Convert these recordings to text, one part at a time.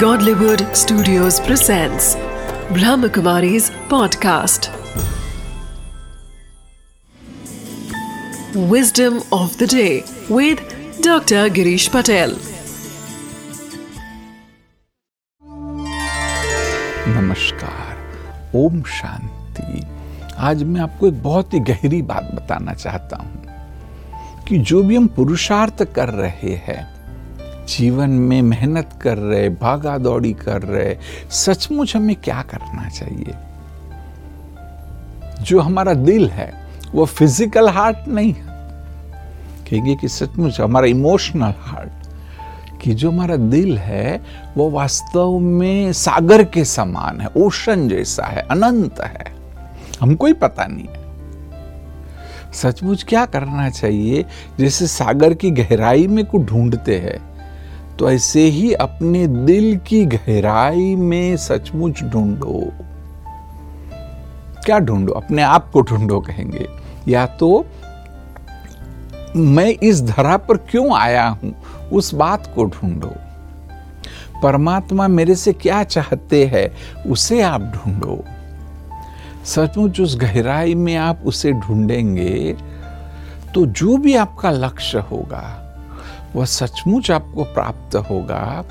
Godlywood Studios presents Brahmakumari's podcast. Wisdom of the day with Dr. Girish Patel. नमस्कार ओम शांति आज मैं आपको एक बहुत ही गहरी बात बताना चाहता हूँ कि जो भी हम पुरुषार्थ कर रहे हैं जीवन में मेहनत कर रहे भागा दौड़ी कर रहे, सचमुच हमें क्या करना चाहिए? जो हमारा दिल है, वो फ़िज़िकल हार्ट नहीं है। कहेंगे कि सचमुच हमारा इमोशनल हार्ट कि जो हमारा दिल है, वो वास्तव में सागर के समान है ओशन जैसा है, अनंत है। हमको ही पता नहीं है। सचमुच क्या करना चाहिए, जैसे सागर की गहराई में को ढूंढते हैं तो ऐसे ही अपने दिल की गहराई में सचमुच ढूंढो। क्या ढूंढो? अपने आप को ढूंढो कहेंगे। या तो मैं इस धरा पर क्यों आया हूँ? उस बात को ढूंढो। परमात्मा मेरे से क्या चाहते हैं, उसे आप ढूंढो। सचमुच उस गहराई में आप उसे ढूंढेंगे तो जो भी आपका लक्ष्य होगा वह सचमुच आपको प्राप्त होगा।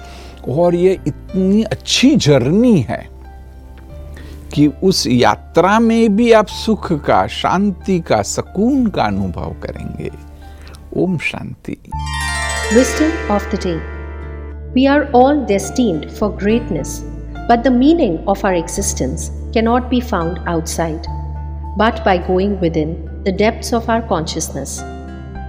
और यह इतनी अच्छी जर्नी है कि उस यात्रा में भी आप सुख का, शांति का, सुकून का अनुभव करेंगे। Om Shanti. Wisdom of the day we are all destined for greatness but the meaning of our existence cannot be found outside but by going within the depths of our consciousness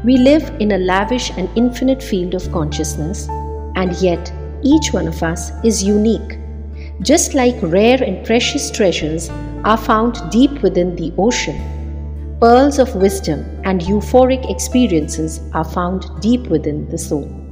We live in a lavish and infinite field of consciousness, and yet each one of us is unique. Just like rare and precious treasures are found deep within the ocean, pearls of wisdom and euphoric experiences are found deep within the soul.